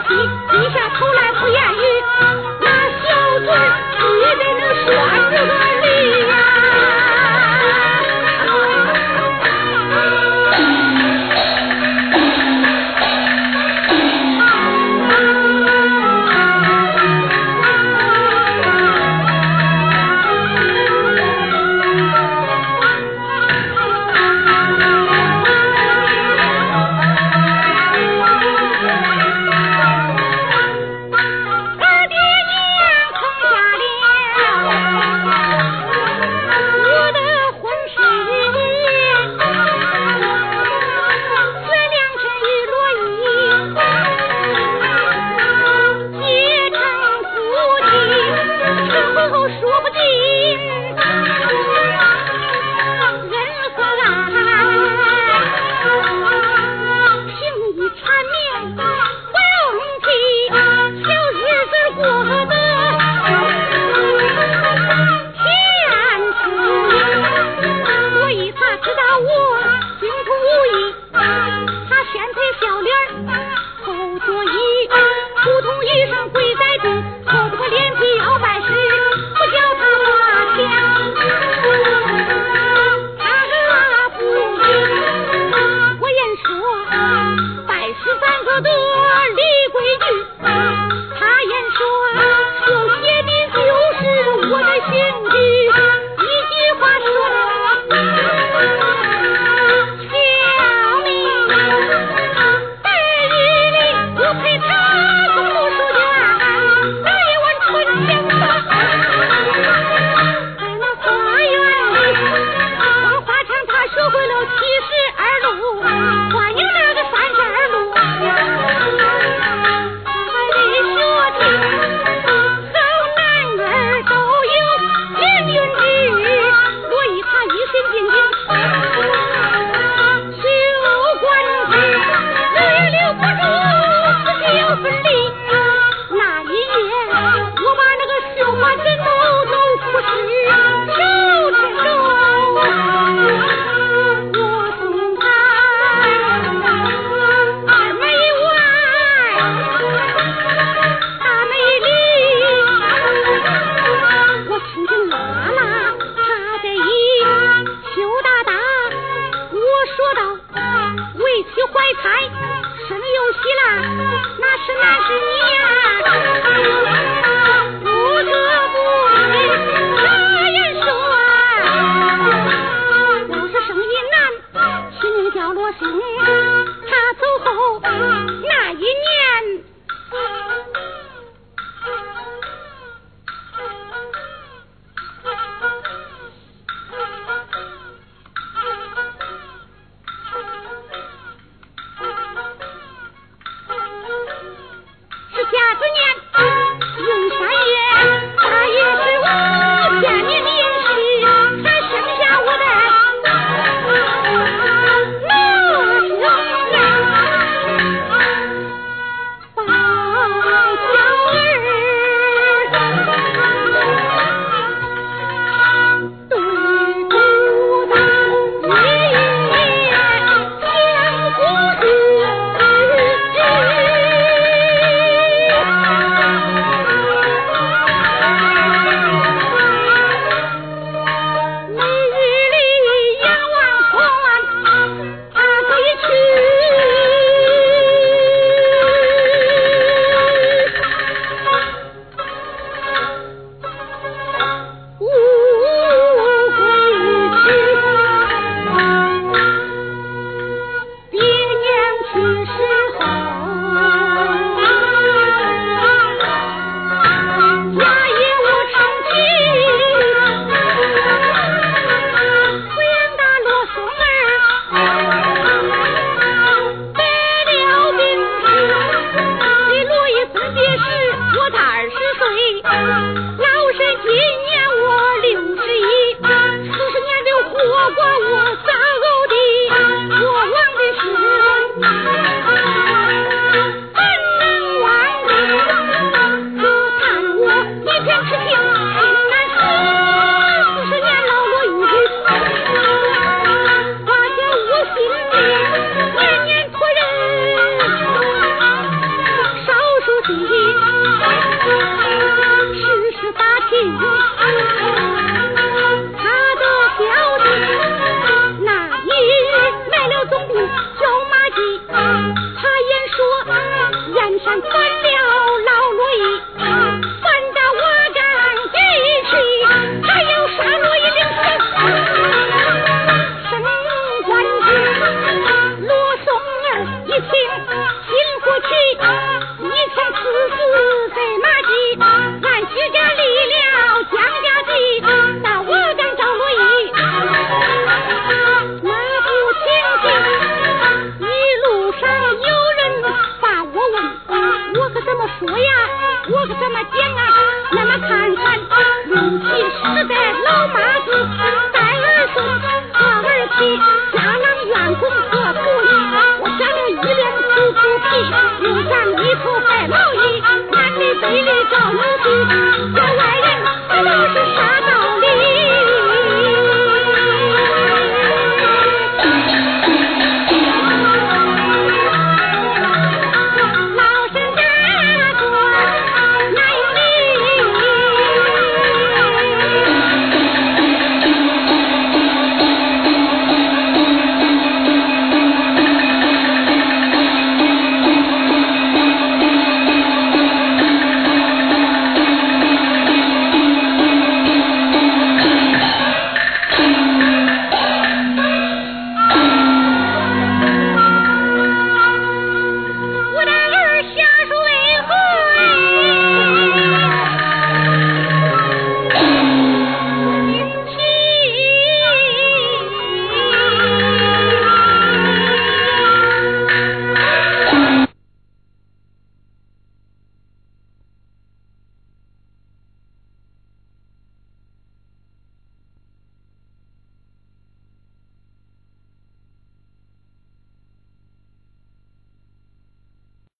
皮，低下头来不言